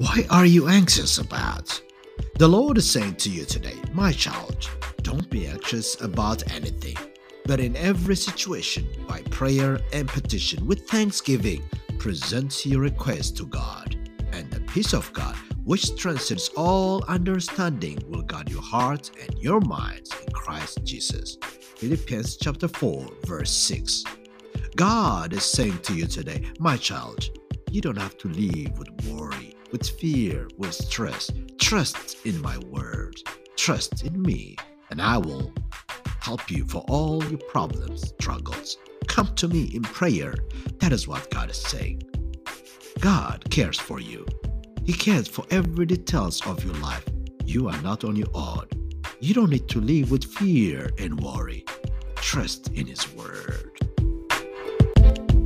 Why are you anxious about? The Lord is saying to you today, my child, don't be anxious about anything, but in every situation, by prayer and petition with thanksgiving, present your request to God, and the peace of God, which transcends all understanding, will guard your heart and your minds in Christ Jesus. Philippians chapter 4, verse 6. God is saying to you today, my child, you don't have to live with worry, with fear, with stress. Trust in my word. Trust in me, and I will help you for all your problems, struggles. Come to me in prayer. That is what God is saying. God cares for you. He cares for every details of your life. You are not on your own. You don't need to live with fear and worry. Trust in His Word.